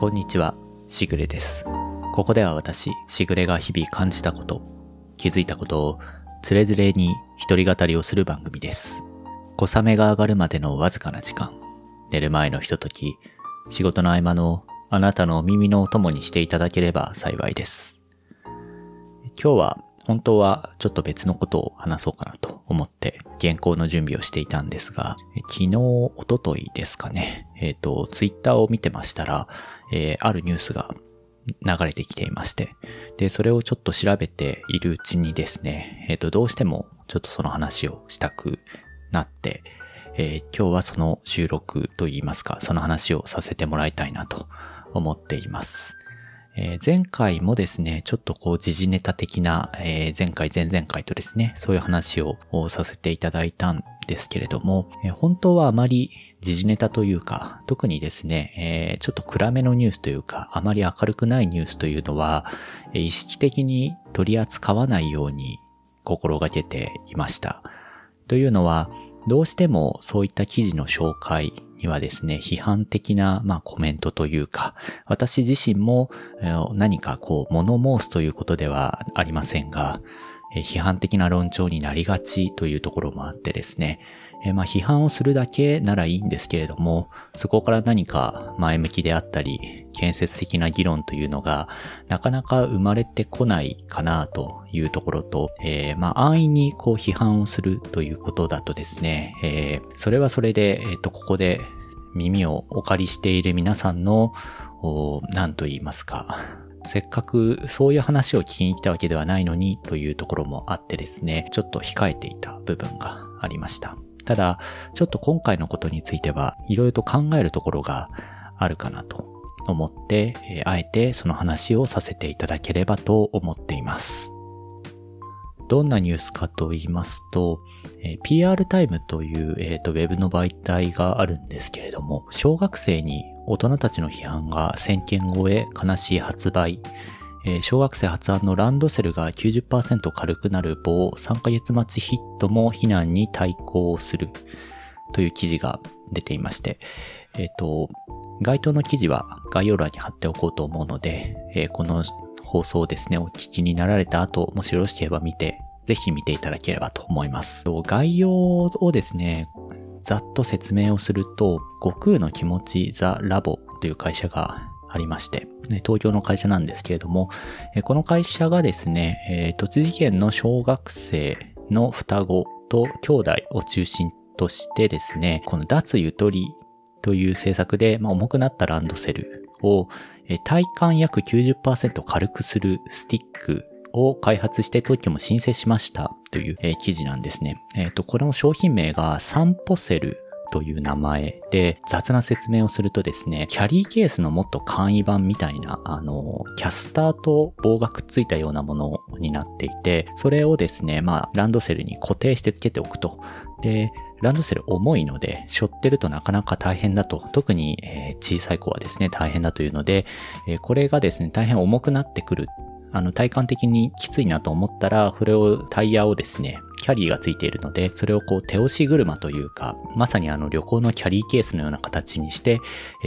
こんにちは、しぐれです。ここでは私、しぐれが日々感じたこと、気づいたことを、つれづれに一人語りをする番組です。小雨が上がるまでのわずかな時間、寝る前のひととき、仕事の合間のあなたのお耳のお供にしていただければ幸いです。今日は本当はちょっと別のことを話そうかなと思って原稿の準備をしていたんですが、昨日、一昨日ですかね、えっ、と、ツイッターを見てましたら、えーあるニュースが流れてきていまして、で、それをちょっと調べているうちにですね、えっ、と、どうしてもちょっとその話をしたくなって、えー今日はその収録といいますか、その話をさせてもらいたいなと思っています。えー前回もですね、ちょっとこう時事ネタ的な、えー前回、前々回とですね、そういう話をさせていただいたんですけれども、えー本当はあまり時事ネタというか、特にですね、えちょっと暗めのニュースというか、あまり明るくないニュースというのは、意識的に取り扱わないように心がけていました。というのは、どうしてもそういった記事の紹介にはですね、批判的な、まあ、コメントというか、私自身も何かこう物申すということではありませんが、批判的な論調になりがちというところもあってですね、えーまあ批判をするだけならいいんですけれども、そこから何か前向きであったり、建設的な議論というのがなかなか生まれてこないかなというところと、えーまあ安易にこう批判をするということだとですね、えーそれはそれで、えっ、と、ここで耳をお借りしている皆さんの、お何と言いますか、せっかくそういう話を聞きに来たわけではないのにというところもあってですね、ちょっと控えていた部分がありました。ただ、ちょっと今回のことについてはいろいろと考えるところがあるかなと思って、えあえてその話をさせていただければと思っています。どんなニュースかと言いますと、え PR タイムという、えーとウェブの媒体があるんですけれども、小学生に大人たちの批判が1000件超え悲しい発売、えー小学生発案のランドセルが90%軽くなる棒、3ヶ月待ちヒットも非難に対抗するという記事が出ていまして、えっ、と、該当の記事は概要欄に貼っておこうと思うので、えーこの放送をですね、お聞きになられた後、もしよろしければ見て、ぜひ見ていただければと思います。概要をですね、ざっと説明をすると、悟空の気持ちザ・ラボという会社がありまして、東京の会社なんですけれども、この会社がですね、栃木県の小学生の双子と兄弟を中心としてですね、この脱ゆとりという政策で、まあ、重くなったランドセルを、体感約90%軽くするスティックを開発して特許も申請しましたという、記事なんですね。えっ、と、これの商品名がサンポセルという名前で雑な説明をするとですね、キャリーケースのもっと簡易版みたいな、あの、キャスターと棒がくっついたようなものになっていて、それをですね、まあ、ランドセルに固定してつけておくと。で、ランドセル重いので、背負ってるとなかなか大変だと。特に、え小さい子はですね、大変だというので、えこれがですね、大変重くなってくる。あの、体感的にきついなと思ったら、これを、タイヤをですね、キャリーがついているので、それをこう手押し車というか、まさにあの旅行のキャリーケースのような形にして、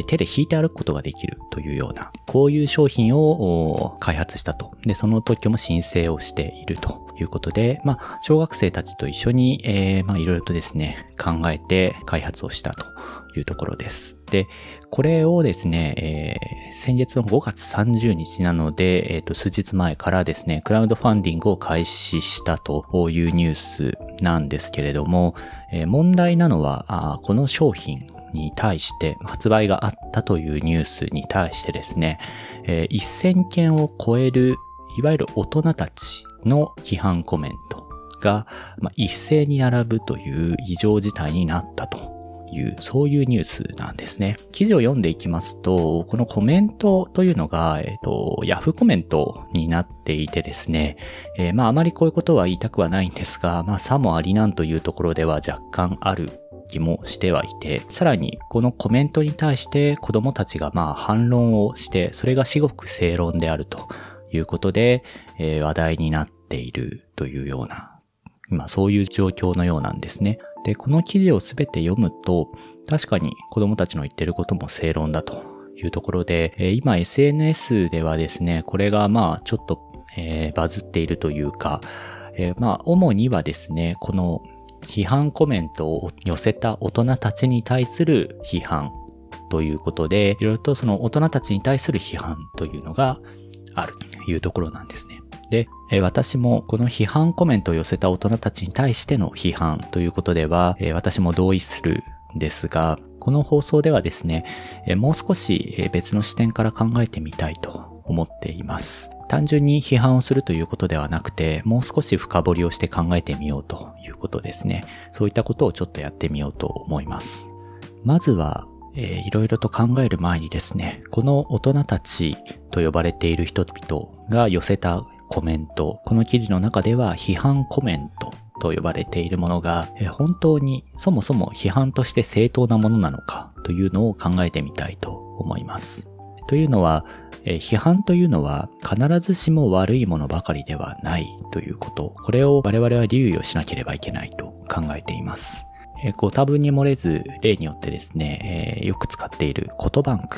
手で引いて歩くことができるというような、こういう商品を開発したと。で、その特許も申請をしているということで、まあ、小学生たちと一緒に、えーまあ、いろいろとですね、考えて開発をしたとというところです。で、これをですね、えー先月の5月30日なので、えっ、と、数日前からですね、クラウドファンディングを開始したというニュースなんですけれども、えー問題なのは、この商品に対して、発売があったというニュースに対してですね、えー1000件を超える、いわゆる大人たちの批判コメントが、まあ、一斉に並ぶという異常事態になったという、そういうニュースなんですね。記事を読んでいきますと、このコメントというのが、えっ、と、ヤフーコメントになっていてですね、えーまああまりこういうことは言いたくはないんですが、まあさもありなんというところでは若干ある気もしてはいて、さらにこのコメントに対して子供たちがまあ反論をして、それが至極正論であるということで、えー話題になっているというような、今そういう状況のようなんですね。で、この記事をすべて読むと、確かに子供たちの言ってることも正論だというところで、え今 SNS ではですね、これがまあちょっと、えー、バズっているというか、えー、まあ主にはですね、この批判コメントを寄せた大人たちに対する批判ということで、いろいろとその大人たちに対する批判というのがあるというところなんですね。で、私もこの批判コメントを寄せた大人たちに対しての批判ということでは、私も同意するんですが、この放送ではですね、もう少し別の視点から考えてみたいと思っています。単純に批判をするということではなくて、もう少し深掘りをして考えてみようということですね。そういったことをちょっとやってみようと思います。まずは、えー、いろいろと考える前にですね、この大人たちと呼ばれている人々が寄せたコメント、この記事の中では批判コメントと呼ばれているものが、本当にそもそも批判として正当なものなのかというのを考えてみたいと思います。というのは、批判というのは必ずしも悪いものばかりではないということ、これを我々は留意をしなければいけないと考えています。ご多分に漏れず例によってですね、よく使っている言バンク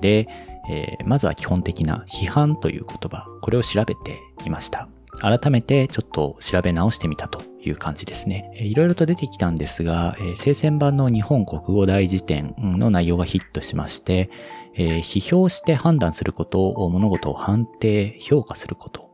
で、えー、まずは基本的な批判という言葉、これを調べていました。改めてちょっと調べ直してみたという感じですね。いろいろと出てきたんですが、聖戦版の日本国語大辞典の内容がヒットしましてえ、批評して判断することを物事を判定、評価すること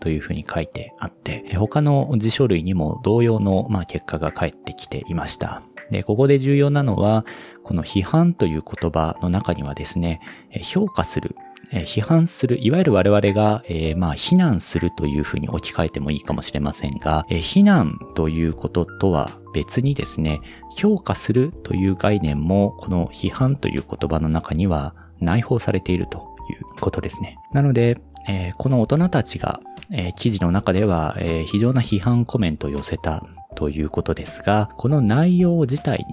というふうに書いてあって、他の辞書類にも同様の、まあ、結果が返ってきていました。で、ここで重要なのは、この批判という言葉の中にはですね、評価する、批判する、いわゆる我々が、えー、まあ、非難するというふうに置き換えてもいいかもしれませんが、えー、非難ということとは別にですね、評価するという概念も、この批判という言葉の中には内包されているということですね。なので、えー、この大人たちが、えー、記事の中では、えー、非常な批判コメントを寄せたということですが、この内容自体に、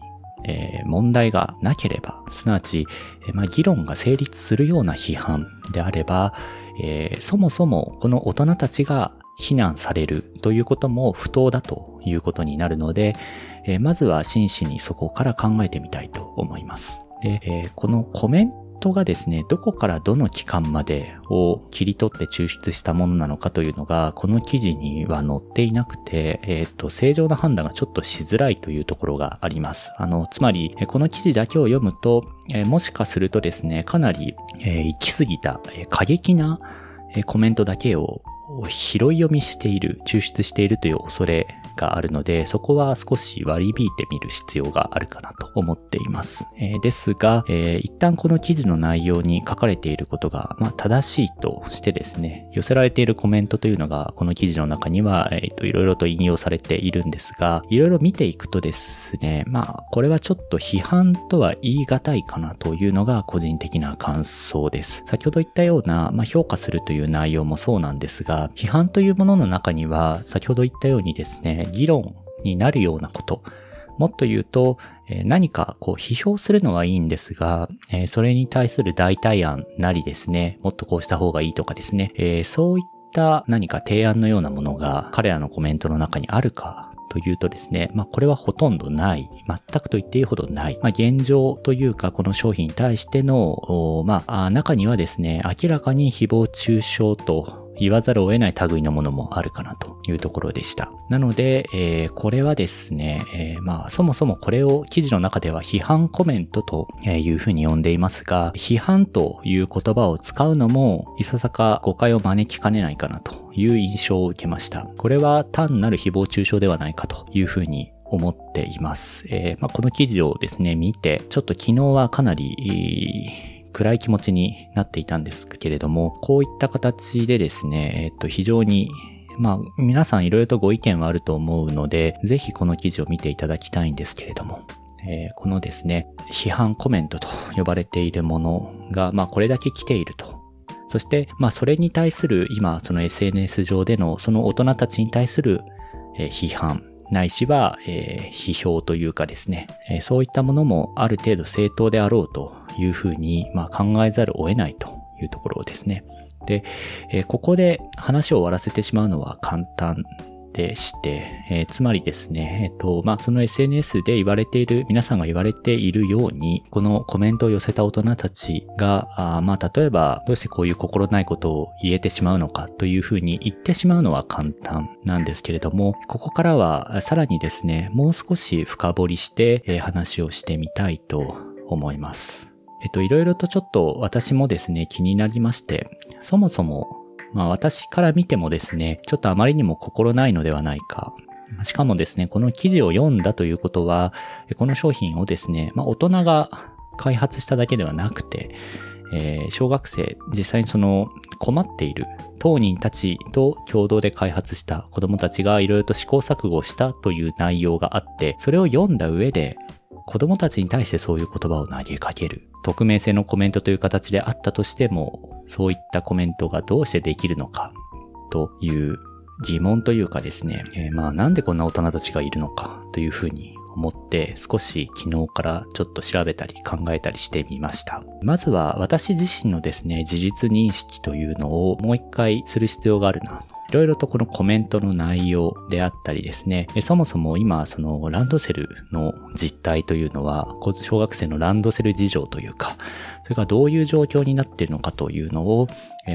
え、問題がなければ、すなわち、え、まあ、議論が成立するような批判であれば、えー、そもそもこの大人たちが非難されるということも不当だということになるので、えー、まずは真摯にそこから考えてみたいと思います。で、えー、このコメントがですね、どこからどの期間までを切り取って抽出したものなのかというのが、この記事には載っていなくて、えっ、ー、と、正常な判断がちょっとしづらいというところがあります。あの、つまり、この記事だけを読むと、えー、もしかするとですね、かなり、えー、行き過ぎた、え、過激な、コメントだけを拾い読みしている、抽出しているという恐れがあるので、そこは少し割り引いてみる必要があるかなと思っています。えー、ですが、えー、一旦この記事の内容に書かれていることが、まあ、正しいとしてですね、寄せられているコメントというのが、この記事の中には、えっ、ー、と、いろいろと引用されているんですが、いろいろ見ていくとですね、まあ、これはちょっと批判とは言い難いかなというのが個人的な感想です。先ほど言ったような、まあ、評価するという内容もそうなんですが、批判というものの中には、先ほど言ったようにですね、議論になるようなこと。もっと言うと、何かこう批評するのはいいんですが、それに対する代替案なりですね、もっとこうした方がいいとかですね、そういった何か提案のようなものが彼らのコメントの中にあるかというとですね、まあこれはほとんどない。全くと言っていいほどない。まあ現状というかこの商品に対しての、まあ中にはですね、明らかに誹謗中傷と言わざるを得ない類のものもあるかなというところでした。なので、えー、これはですね、えー、まあ、そもそもこれを記事の中では批判コメントというふうに呼んでいますが、批判という言葉を使うのも、いささか誤解を招きかねないかなという印象を受けました。これは単なる誹謗中傷ではないかというふうに思っています。えー、まあ、この記事をですね、見て、ちょっと昨日はかなり、暗い気持ちになっていたんですけれども、こういった形でですね、えっと、非常にまあ、皆さんいろいろとご意見はあると思うので、ぜひこの記事を見ていただきたいんですけれども、えー、このですね、批判コメントと呼ばれているものが、まあ、これだけ来ていると。そして、まあ、それに対する、今、その SNS 上での、その大人たちに対する、えー、批判、ないしは、えー、批評というかですね、え、そういったものもある程度正当であろうというふうに、まあ、考えざるを得ないというところですね。で、えー、ここで話を終わらせてしまうのは簡単でして、えー、つまりですね、えっ、と、まあ、その SNS で言われている、皆さんが言われているように、このコメントを寄せた大人たちが、あまあ、例えば、どうしてこういう心ないことを言えてしまうのかというふうに言ってしまうのは簡単なんですけれども、ここからはさらにですね、もう少し深掘りして、えー、話をしてみたいと思います。えっと、いろいろとちょっと私もですね、気になりまして、そもそも、まあ私から見てもですね、ちょっとあまりにも心ないのではないか。しかもですね、この記事を読んだということは、この商品をですね、まあ大人が開発しただけではなくて、えー、小学生、実際にその困っている当人たちと共同で開発した子供たちがいろいろと試行錯誤したという内容があって、それを読んだ上で、子供たちに対してそういう言葉を投げかける。匿名性のコメントという形であったとしても、そういったコメントがどうしてできるのか、という疑問というかですね、えー、まあなんでこんな大人たちがいるのかというふうに思って少し昨日からちょっと調べたり考えたりしてみました。まずは私自身のですね、事実認識というのをもう一回する必要があるなといろいろとこのコメントの内容であったりですね、そもそも今、そのランドセルの実態というのは、小学生のランドセル事情というか、それがどういう状況になっているのかというのを、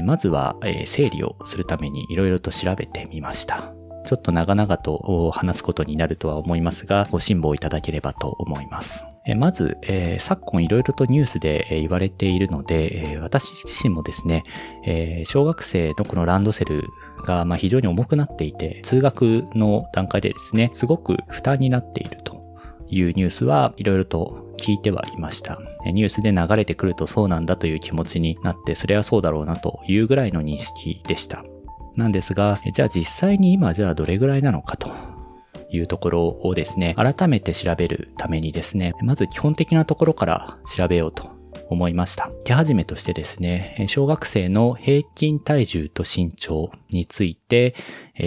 まずは整理をするためにいろいろと調べてみました。ちょっと長々と話すことになるとは思いますが、ご辛抱いただければと思います。まず、えー、昨今いろいろとニュースで言われているので、私自身もですね、えー、小学生のこのランドセルがま非常に重くなっていて、通学の段階でですね、すごく負担になっているというニュースはいろいろと聞いてはいました。ニュースで流れてくるとそうなんだという気持ちになって、それはそうだろうなというぐらいの認識でした。なんですが、じゃあ実際に今じゃあどれぐらいなのかというところをですね、改めて調べるためにですね、まず基本的なところから調べようと思いました。手始めとしてですね、小学生の平均体重と身長について、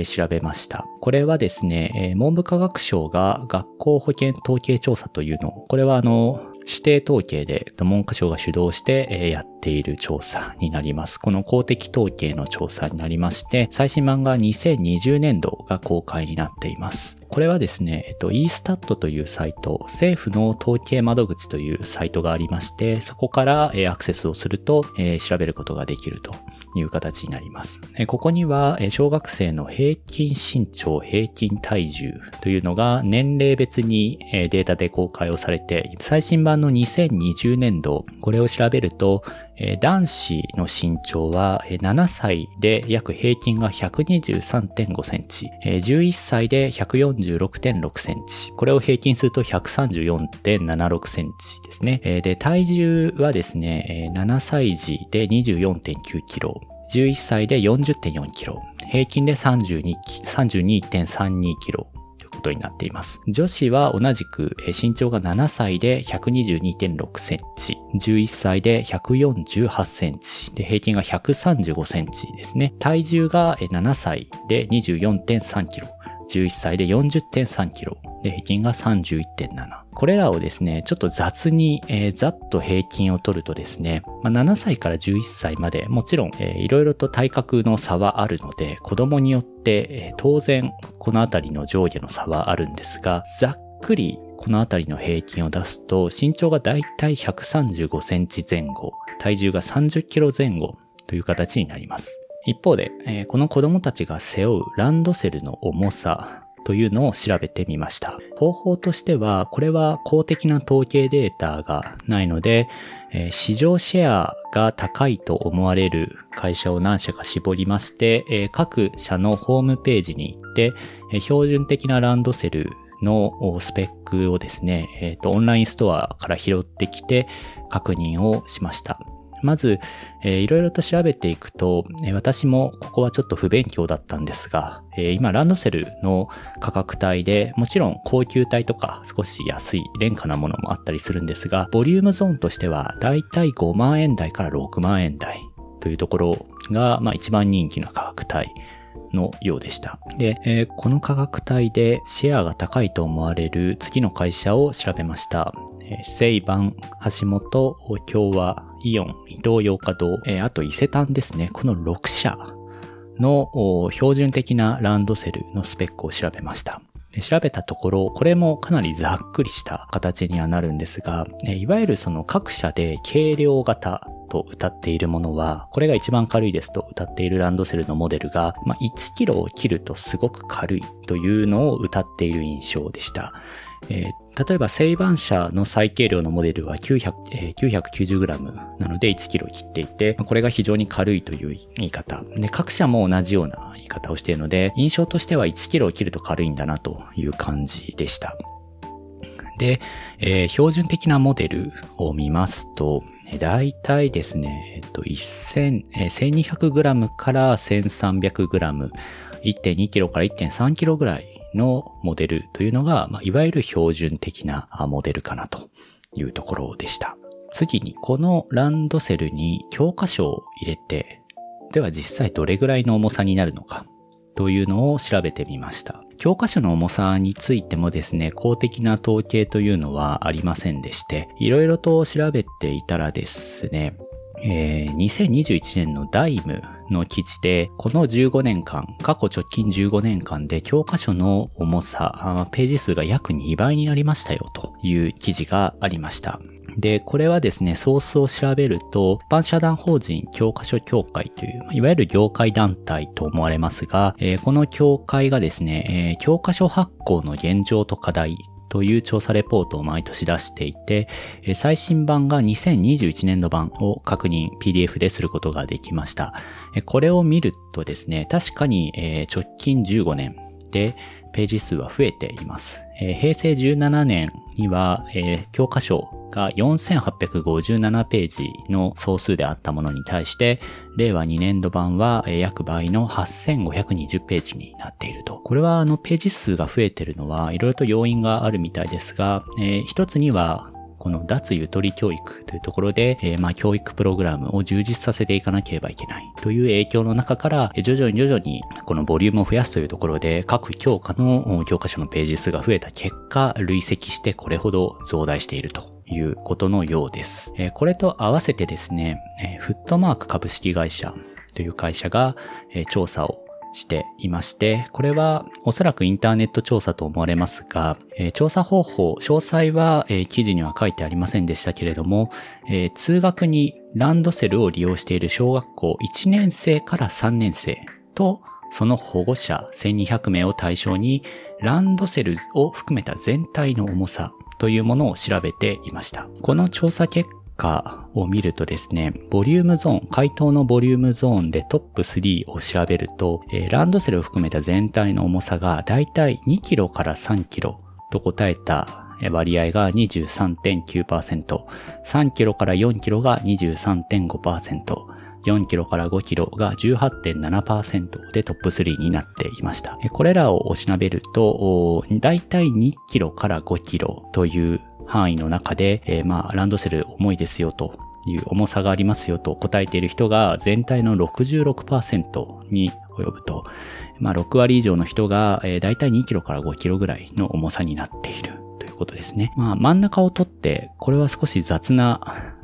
調べました。これはですね、文部科学省が学校保健統計調査というのを、これはあの、指定統計で文科省が主導してやっている調査になります。この公的統計の調査になりまして、最新版が2020年度が公開になっています。これはですね、えっと、e-stat というサイト、政府の統計窓口というサイトがありまして、そこからアクセスをすると、え、調べることができるという形になります。ここには、小学生の平均身長、平均体重というのが年齢別にデータで公開をされて、最新版の2020年度、これを調べると、男子の身長は7歳で約平均が123.5センチ、11歳で146.6センチ、これを平均すると134.76センチですね。で、体重はですね、7歳児で24.9キロ、11歳で40.4キロ、平均で32.32キロ、ことになっています。女子は同じく身長が7歳で122.6センチ、11歳で148センチ、で平均が135センチですね。体重が7歳で24.3キロ、11歳で40.3キロ、で平均が31.7。これらをですね、ちょっと雑に、えー、ざっと平均を取るとですね、まあ、7歳から11歳までもちろん、えー、いろいろと体格の差はあるので、子供によって、えー、当然このあたりの上下の差はあるんですが、ざっくりこのあたりの平均を出すと、身長がだいたい135センチ前後、体重が30キロ前後という形になります。一方で、えー、この子供たちが背負うランドセルの重さ、というのを調べてみました。方法としては、これは公的な統計データがないので、えー、市場シェアが高いと思われる会社を何社か絞りまして、えー、各社のホームページに行って、えー、標準的なランドセルのスペックをですね、えっ、と、オンラインストアから拾ってきて確認をしました。まず、えー、いろいろと調べていくと、え、私もここはちょっと不勉強だったんですが、えー、今ランドセルの価格帯でもちろん高級帯とか少し安い廉価なものもあったりするんですが、ボリュームゾーンとしてはだいたい5万円台から6万円台というところが、まあ一番人気の価格帯。のようでした。で、えー、この価格帯でシェアが高いと思われる次の会社を調べました。えー、セイバン、橋本、共和、イオン、伊東洋華堂、えー、あと伊勢丹ですね。この6社の標準的なランドセルのスペックを調べました。調べたところ、これもかなりざっくりした形にはなるんですが、いわゆるその各社で軽量型と歌っているものは、これが一番軽いですと歌っているランドセルのモデルが、まあ、1キロを切るとすごく軽いというのを歌っている印象でした。えー、例えば、セイバン社の最軽量のモデルは900、えー、990g なので 1kg 切っていて、これが非常に軽いという言い方。で、各社も同じような言い方をしているので、印象としては 1kg を切ると軽いんだなという感じでした。で、えー、標準的なモデルを見ますと、だいたいですね、えっと、1000、えー、1200g から 1300g、1.2kg から 1.3kg ぐらいのモデルというのが、まあ、いわゆる標準的なモデルかなというところでした。次に、このランドセルに教科書を入れて、では実際どれぐらいの重さになるのかというのを調べてみました。教科書の重さについてもですね、公的な統計というのはありませんでして、いろいろと調べていたらですね、えー、2021年のダイムの記事で、この15年間、過去直近15年間で教科書の重さ、ページ数が約2倍になりましたよという記事がありました。で、これはですね、ソースを調べると、一般社団法人教科書協会という、いわゆる業界団体と思われますが、えー、この協会がですね、えー、教科書発行の現状と課題という調査レポートを毎年出していて、最新版が2021年度版を確認 PDF ですることができました。これを見るとですね、確かに直近15年でページ数は増えています。平成17年には、教科書が4857ページの総数であったものに対して、令和2年度版は約倍の8520ページになっていると。これはあのページ数が増えているのはいろいろと要因があるみたいですが、えー、一つにはこの脱ゆとり教育というところで、えー、まあ教育プログラムを充実させていかなければいけないという影響の中から、徐々に徐々にこのボリュームを増やすというところで、各教科の教科書のページ数が増えた結果、累積してこれほど増大しているということのようです。えー、これと合わせてですね、えー、フットマーク株式会社という会社が、えー、調査をしていまして、これはおそらくインターネット調査と思われますが、調査方法、詳細は、記事には書いてありませんでしたけれども、通学にランドセルを利用している小学校1年生から3年生と、その保護者1200名を対象に、ランドセルを含めた全体の重さというものを調べていました。この調査結果果を見るとですね、ボリュームゾーン、回答のボリュームゾーンでトップ3を調べると、えー、ランドセルを含めた全体の重さがだいたい2キロから3キロと答えた割合が23.9%、3キロから4キロが23.5%、4キロから5キロが18.7%でトップ3になっていました。これらをおしなべると、だいたい2キロから5キロという範囲の中で、えー、まあ、ランドセル重いですよという重さがありますよと答えている人が全体の66%に及ぶと、まあ、6割以上の人が、えー、だいたい2キロから5キロぐらいの重さになっているということですね。まあ、真ん中を取って、これは少し雑な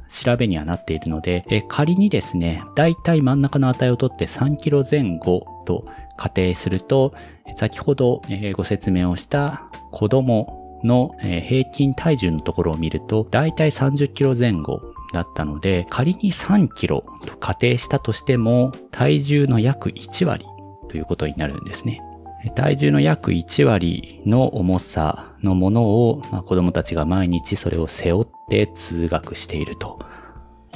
調べにはなっているので、え仮にですね、だいたい真ん中の値を取って3キロ前後と仮定すると、先ほどご説明をした子供の平均体重のところを見ると、だいたい30キロ前後だったので、仮に3キロと仮定したとしても、体重の約1割ということになるんですね。体重の約1割の重さのものを、まあ、子供たちが毎日それを背負って通学していると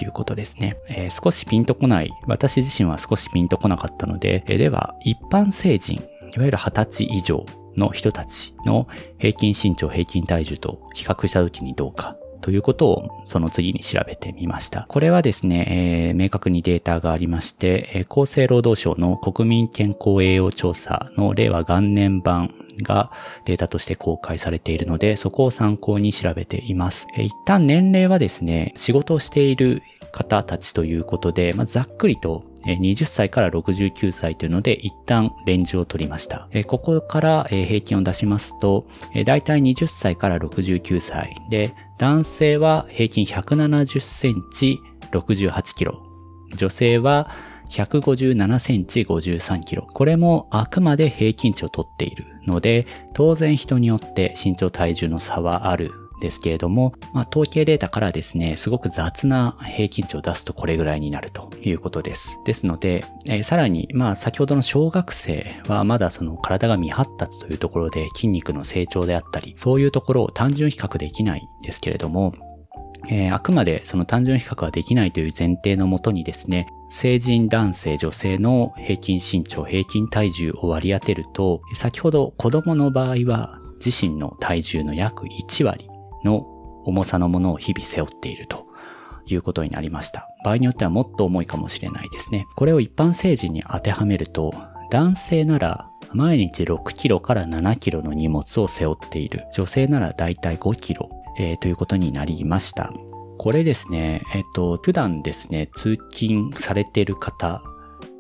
いうことですね。えー、少しピンとこない、私自身は少しピンとこなかったので、えー、では一般成人、いわゆる20歳以上の人たちの平均身長、平均体重と比較した時にどうかということをその次に調べてみました。これはですね、えー、明確にデータがありまして、えー、厚生労働省の国民健康栄養調査の令和元年版がデータとして公開されているので、そこを参考に調べています。えー、一旦年齢はですね、仕事をしている方たちということで、まあ、ざっくりと20歳から69歳というので一旦レンジを取りました。ここから平均を出しますと、だいたい20歳から69歳で、男性は平均170センチ68キロ。女性は157センチ53キロ。これもあくまで平均値を取っているので、当然人によって身長体重の差はあるですけれども、まあ、統計データからですね、すごく雑な平均値を出すとこれぐらいになるということです。ですので、えー、さらに、まあ、先ほどの小学生はまだその体が未発達というところで筋肉の成長であったり、そういうところを単純比較できないんですけれども、えー、あくまでその単純比較はできないという前提のもとにですね、成人男性女性の平均身長、平均体重を割り当てると、先ほど子供の場合は自身の体重の約1割の重さのものを日々背負っているということになりました。場合によってはもっと重いかもしれないですね。これを一般成人に当てはめると、男性なら毎日6キロから7キロの荷物を背負っている。女性ならだいたい5キロえー、ということになりました。これですね、えっ、と、普段ですね、通勤されている方、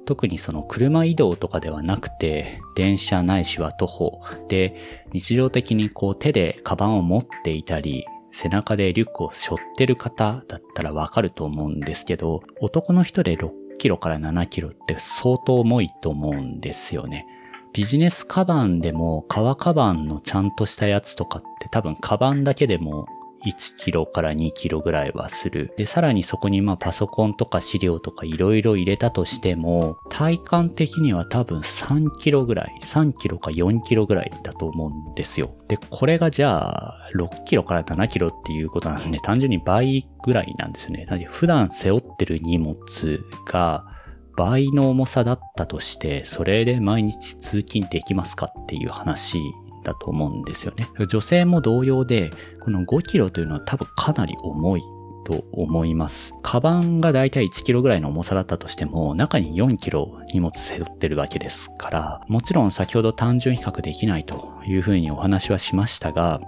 特にその車移動とかではなくて、電車ないしは徒歩で、日常的にこう手でカバンを持っていたり、背中でリュックを背負ってる方だったらわかると思うんですけど、男の人で6キロから7キロって相当重いと思うんですよね。ビジネスカバンでも革カバンのちゃんとしたやつとかって多分カバンだけでも1キロから2キロぐらいはする。で、さらにそこにまあパソコンとか資料とかいろいろ入れたとしても、体感的には多分3キロぐらい、3キロか4キロぐらいだと思うんですよ。で、これがじゃあ6キロから7キロっていうことなんで、単純に倍ぐらいなんですよね。なので普段背負ってる荷物が倍の重さだったとして、それで毎日通勤できますかっていう話だと思うんですよね。女性も同様で、この5キロというのは多分かなり重いと思います。カバンがだいたい1キロぐらいの重さだったとしても、中に4キロ荷物背負ってるわけですから、もちろん先ほど単純比較できないというふうにお話はしましたが、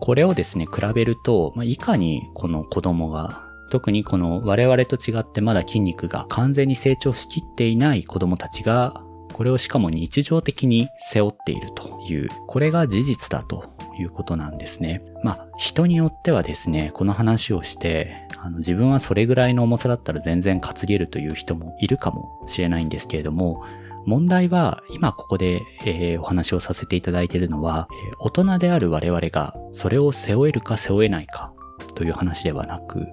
これをですね、比べると、まあ、いかにこの子供が特にこの我々と違ってまだ筋肉が完全に成長しきっていない子供たちが、これをしかも日常的に背負っているという、これが事実だということなんですね。まあ、人によってはですね、この話をして、あの自分はそれぐらいの重さだったら全然担げるという人もいるかもしれないんですけれども、問題は今ここで、えー、お話をさせていただいているのは、えー、大人である我々がそれを背負えるか背負えないかという話ではなく、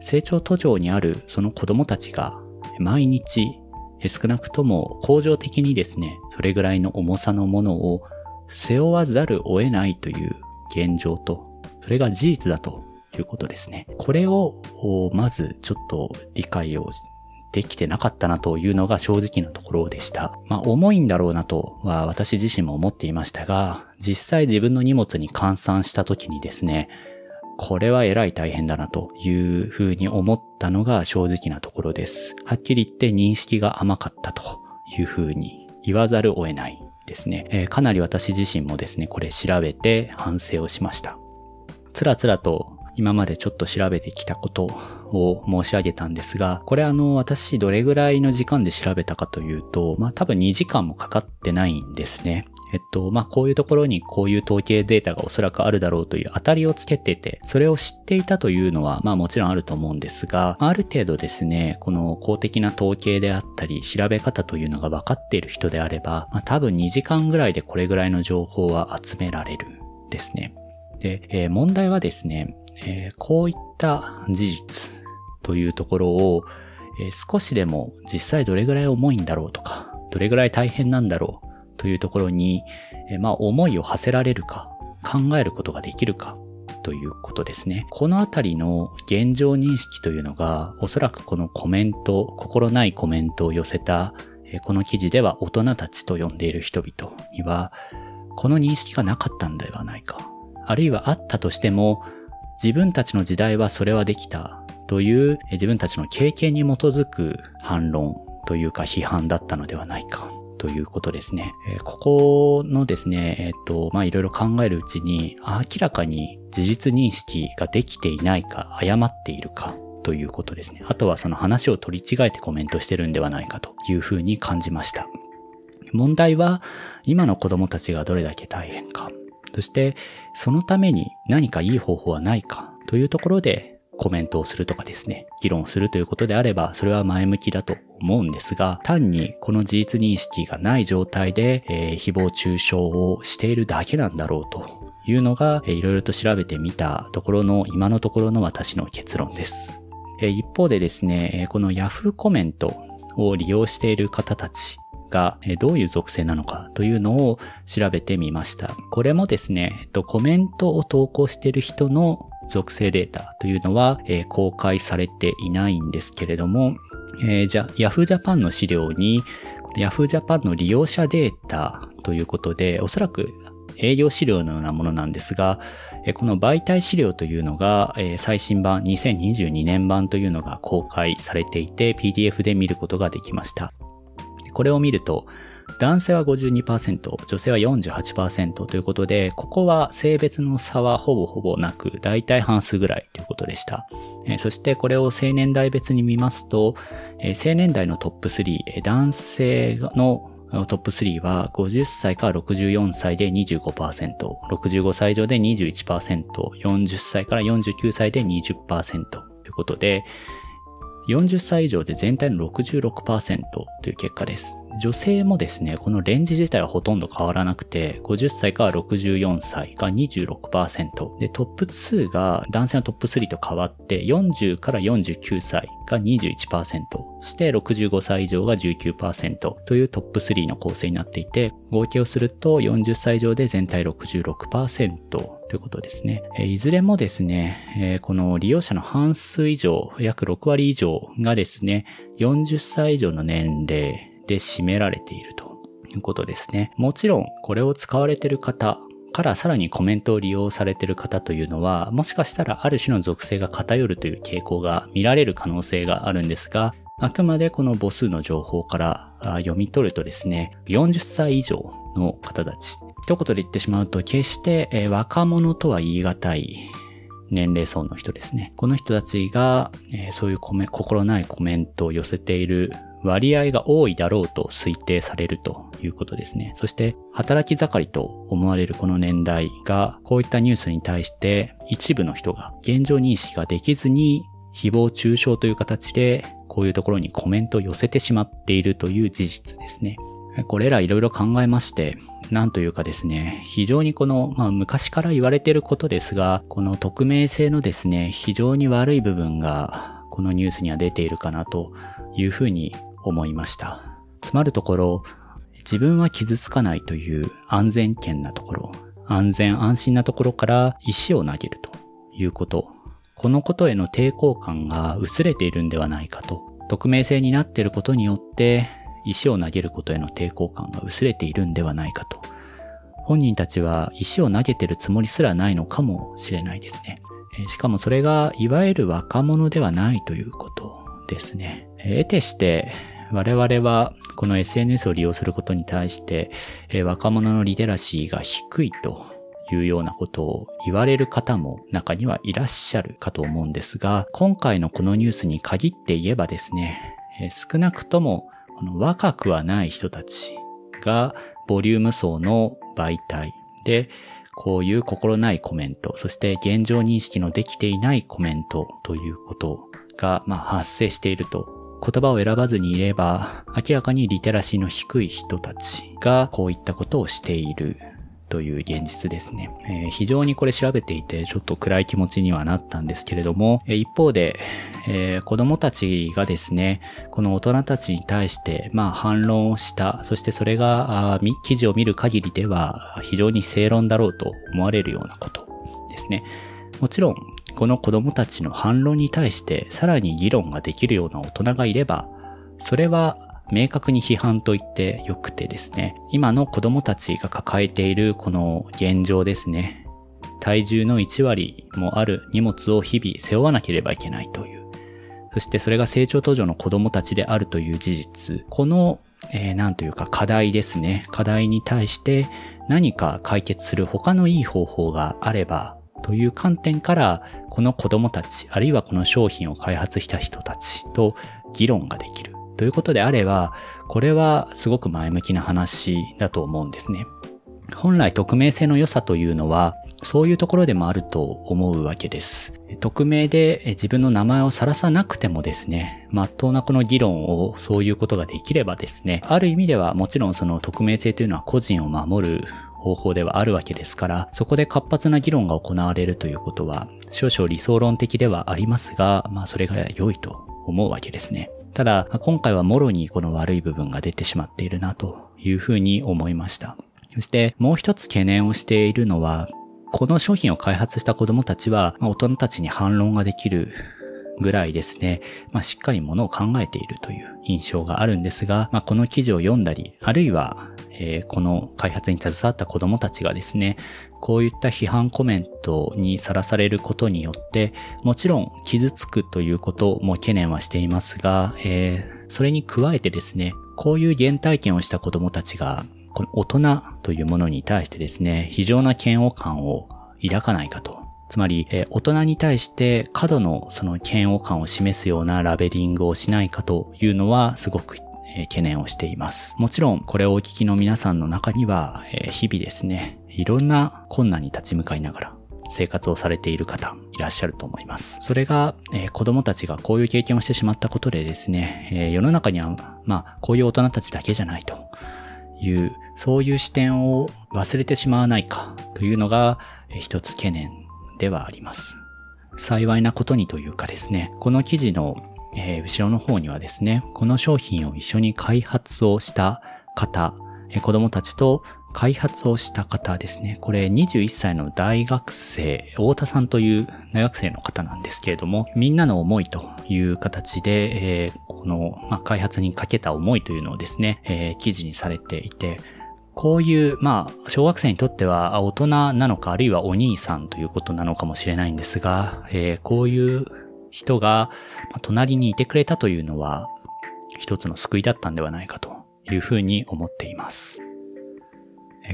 成長途上にあるその子供たちが毎日少なくとも恒常的にですね、それぐらいの重さのものを背負わざるを得ないという現状と、それが事実だということですね。これをまずちょっと理解をできてなかったなというのが正直なところでした。まあ重いんだろうなとは私自身も思っていましたが、実際自分の荷物に換算した時にですね、これはえらい大変だなというふうに思ったのが正直なところです。はっきり言って認識が甘かったというふうに言わざるを得ないですね。えー、かなり私自身もですね、これ調べて反省をしました。つらつらと今までちょっと調べてきたことを申し上げたんですが、これあの私どれぐらいの時間で調べたかというと、まあ多分2時間もかかってないんですね。えっと、まあ、こういうところにこういう統計データがおそらくあるだろうという当たりをつけてて、それを知っていたというのは、まあもちろんあると思うんですが、ある程度ですね、この公的な統計であったり、調べ方というのが分かっている人であれば、まあ多分2時間ぐらいでこれぐらいの情報は集められるですね。で、えー、問題はですね、えー、こういった事実というところを、えー、少しでも実際どれぐらい重いんだろうとか、どれぐらい大変なんだろうというところに、えまあ、思いを馳せられるか、考えることができるか、ということですね。このあたりの現状認識というのが、おそらくこのコメント、心ないコメントを寄せた、この記事では大人たちと呼んでいる人々には、この認識がなかったんではないか。あるいはあったとしても、自分たちの時代はそれはできたという自分たちの経験に基づく反論というか批判だったのではないか。ということですね。えー、ここのですね、えっ、ー、と、ま、いろいろ考えるうちに、明らかに事実認識ができていないか、誤っているか、ということですね。あとはその話を取り違えてコメントしてるんではないかというふうに感じました。問題は、今の子供たちがどれだけ大変か。そして、そのために何かいい方法はないかというところでコメントをするとかですね、議論するということであれば、それは前向きだと思うんですが、単にこの事実認識がない状態で、えー、誹謗中傷をしているだけなんだろうというのが、いろいろと調べてみたところの今のところの私の結論です。一方でですね、この Yahoo コメントを利用している方たちがどういう属性なのかというのを調べてみました。これもですね、コメントを投稿している人の属性データというのは、公開されていないんですけれども、じゃ Yahoo Japan の資料に Yahoo Japan の利用者データということで、おそらく営業資料のようなものなんですが、この媒体資料というのが、最新版2022年版というのが公開されていて PDF で見ることができました。これを見ると、男性は52%、女性は48%ということで、ここは性別の差はほぼほぼなく、大体半数ぐらいということでした。そしてこれを青年代別に見ますと、青年代のトップ3、男性のトップ3は50歳から64歳で25%、65歳以上で21%、40歳から49歳で20%ということで、40歳以上で全体の66%という結果です。女性もですね、このレンジ自体はほとんど変わらなくて、50歳から64歳が26%。で、トップ2が男性のトップ3と変わって、40から49歳が21%。そして65歳以上が19%というトップ3の構成になっていて、合計をすると40歳以上で全体66%ということですね。いずれもですね、この利用者の半数以上、約6割以上がですね、40歳以上の年齢で占められているということですね。もちろん、これを使われている方からさらにコメントを利用されている方というのは、もしかしたらある種の属性が偏るという傾向が見られる可能性があるんですが、あくまでこの母数の情報から読み取るとですね、40歳以上の方たち。一言で言ってしまうと、決してえ若者とは言い難い年齢層の人ですね。この人たちが、えそういう心ないコメントを寄せている割合が多いだろうと推定されるということですね。そして、働き盛りと思われるこの年代が、こういったニュースに対して一部の人が現状認識ができずに、誹謗中傷という形で、こういうところにコメントを寄せてしまっているという事実ですね。これらいろいろ考えまして、なんというかですね、非常にこの、まあ昔から言われてることですが、この匿名性のですね、非常に悪い部分が、このニュースには出ているかなというふうに思いました。つまるところ、自分は傷つかないという安全圏なところ、安全安心なところから石を投げるということ、このことへの抵抗感が薄れているんではないかと、匿名性になっていることによって石を投げることへの抵抗感が薄れているんではないかと、本人たちは石を投げてるつもりすらないのかもしれないですね。しかもそれがいわゆる若者ではないということですね。得てして我々はこの SNS を利用することに対して、若者のリテラシーが低いというようなことを言われる方も中にはいらっしゃるかと思うんですが、今回のこのニュースに限って言えばですね、少なくともこの若くはない人たちがボリューム層の媒体でこういう心ないコメント、そして現状認識のできていないコメントということが、まあ、発生していると。言葉を選ばずにいれば、明らかにリテラシーの低い人たちがこういったことをしている。という現実ですね、えー、非常にこれ調べていてちょっと暗い気持ちにはなったんですけれども、え、一方で、えー、子供たちがですね、この大人たちに対してまあ反論をした、そしてそれが記事を見る限りでは非常に正論だろうと思われるようなことですね。もちろんこの子供たちの反論に対してさらに議論ができるような大人がいれば、それは明確に批判と言ってよくてですね、今の子供たちが抱えているこの現状ですね、体重の1割もある荷物を日々背負わなければいけないという、そしてそれが成長途上の子供たちであるという事実、この、えー、なんというか課題ですね、課題に対して何か解決する他のいい方法があれば、という観点から、この子供たち、あるいはこの商品を開発した人たちと議論ができる。ということであれば、これはすごく前向きな話だと思うんですね。本来匿名性の良さというのは、そういうところでもあると思うわけです。匿名で自分の名前を晒さなくてもですね、まっとうなこの議論をそういうことができればですね、ある意味ではもちろんその匿名性というのは個人を守る方法ではあるわけですから、そこで活発な議論が行われるということは、少々理想論的ではありますが、まあそれが良いと思うわけですね。ただ、今回はもろにこの悪い部分が出てしまっているなというふうに思いました。そしてもう一つ懸念をしているのは、この商品を開発した子供たちは、大人たちに反論ができるぐらいですね、まあ、しっかりものを考えているという印象があるんですが、まあ、この記事を読んだり、あるいは、えー、この開発に携わった子供たちがですね、こういった批判コメントにさらされることによって、もちろん傷つくということも懸念はしていますが、えー、それに加えてですね、こういう原体験をした子供たちが、この大人というものに対してですね、非常な嫌悪感を抱かないかと。つまり、えー、大人に対して過度のその嫌悪感を示すようなラベリングをしないかというのはすごく懸念をしています。もちろんこれをお聞きの皆さんの中にはえ、日々ですね、いろんな困難に立ち向かいながら生活をされている方いらっしゃると思います。それが、えー、子供たちがこういう経験をしてしまったことでですね、えー、世の中には、まあ、こういう大人たちだけじゃないという、そういう視点を忘れてしまわないかというのが、えー、一つ懸念ではあります。幸いなことにというかですね、この記事の、えー、後ろの方にはですね、この商品を一緒に開発をした方、え、子供たちと開発をした方ですね。これ21歳の大学生、太田さんという大学生の方なんですけれども、みんなの思いという形で、えー、この、まあ、開発にかけた思いというのをですね、えー、記事にされていて、こういう、まあ、小学生にとっては大人なのか、あるいはお兄さんということなのかもしれないんですが、えー、こういう人が隣にいてくれたというのは、一つの救いだったんではないかというふうに思っています。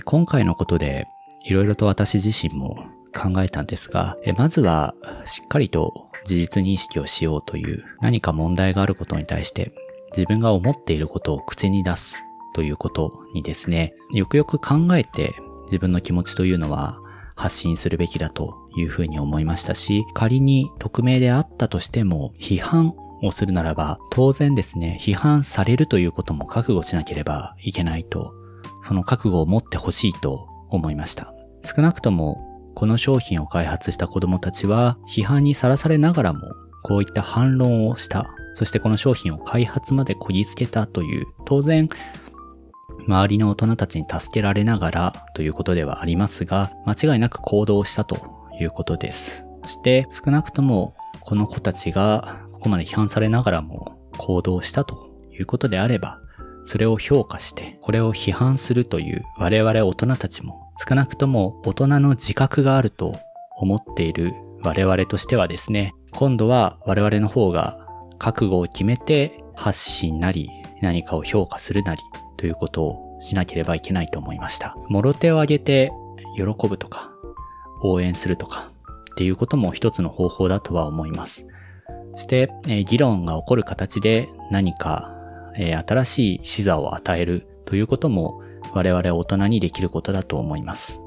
今回のことでいろいろと私自身も考えたんですが、まずはしっかりと事実認識をしようという何か問題があることに対して自分が思っていることを口に出すということにですね、よくよく考えて自分の気持ちというのは発信するべきだというふうに思いましたし、仮に匿名であったとしても批判をするならば当然ですね、批判されるということも覚悟しなければいけないとその覚悟を持ってほしいと思いました。少なくとも、この商品を開発した子供たちは、批判にさらされながらも、こういった反論をした。そしてこの商品を開発までこぎつけたという、当然、周りの大人たちに助けられながらということではありますが、間違いなく行動したということです。そして少なくともこの子たちがここまで批判されながらも行動したということであれば、それを評価して、これを批判するという我々大人たちも、少なくとも大人の自覚があると思っている我々としてはですね、今度は我々の方が覚悟を決めて発信なり、何かを評価するなりということをしなければいけないと思いました。もろ手を挙げて喜ぶとか、応援するとかっていうことも一つの方法だとは思います。そして、議論が起こる形で何かえー、新しい視座を与えるということも我々大人にできることだと思います。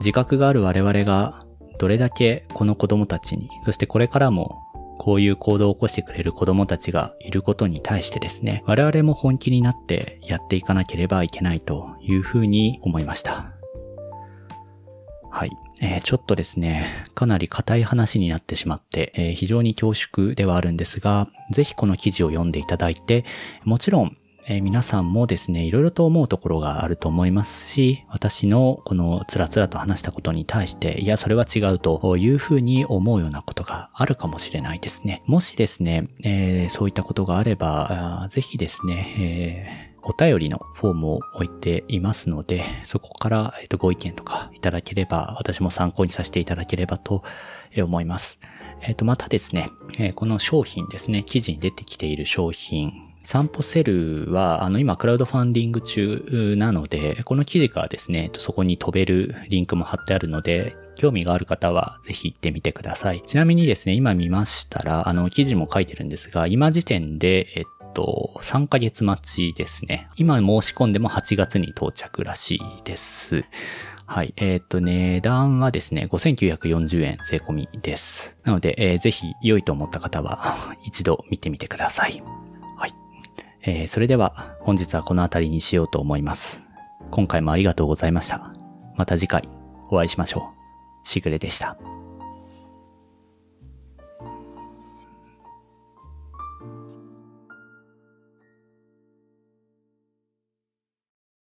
自覚がある我々がどれだけこの子供たちに、そしてこれからもこういう行動を起こしてくれる子供たちがいることに対してですね、我々も本気になってやっていかなければいけないというふうに思いました。はい。えー、ちょっとですね、かなり硬い話になってしまって、えー、非常に恐縮ではあるんですが、ぜひこの記事を読んでいただいて、もちろん、えー、皆さんもですね、いろいろと思うところがあると思いますし、私のこのつらつらと話したことに対して、いや、それは違うというふうに思うようなことがあるかもしれないですね。もしですね、えー、そういったことがあれば、ぜひですね、えーお便りのフォームを置いていますので、そこから、えっと、ご意見とかいただければ、私も参考にさせていただければと思います。えっと、またですね、この商品ですね、記事に出てきている商品、散歩セルは、あの、今、クラウドファンディング中なので、この記事からですね、そこに飛べるリンクも貼ってあるので、興味がある方はぜひ行ってみてください。ちなみにですね、今見ましたら、あの、記事も書いてるんですが、今時点で、えっと、3ヶ月待ちですね。今申し込んでも8月に到着らしいです。はい。えっ、と、値段はですね、5940円税込みです。なので、えーぜひ良いと思った方は一度見てみてください。はい。えーそれでは本日はこの辺りにしようと思います。今回もありがとうございました。また次回お会いしましょう。しぐれでした。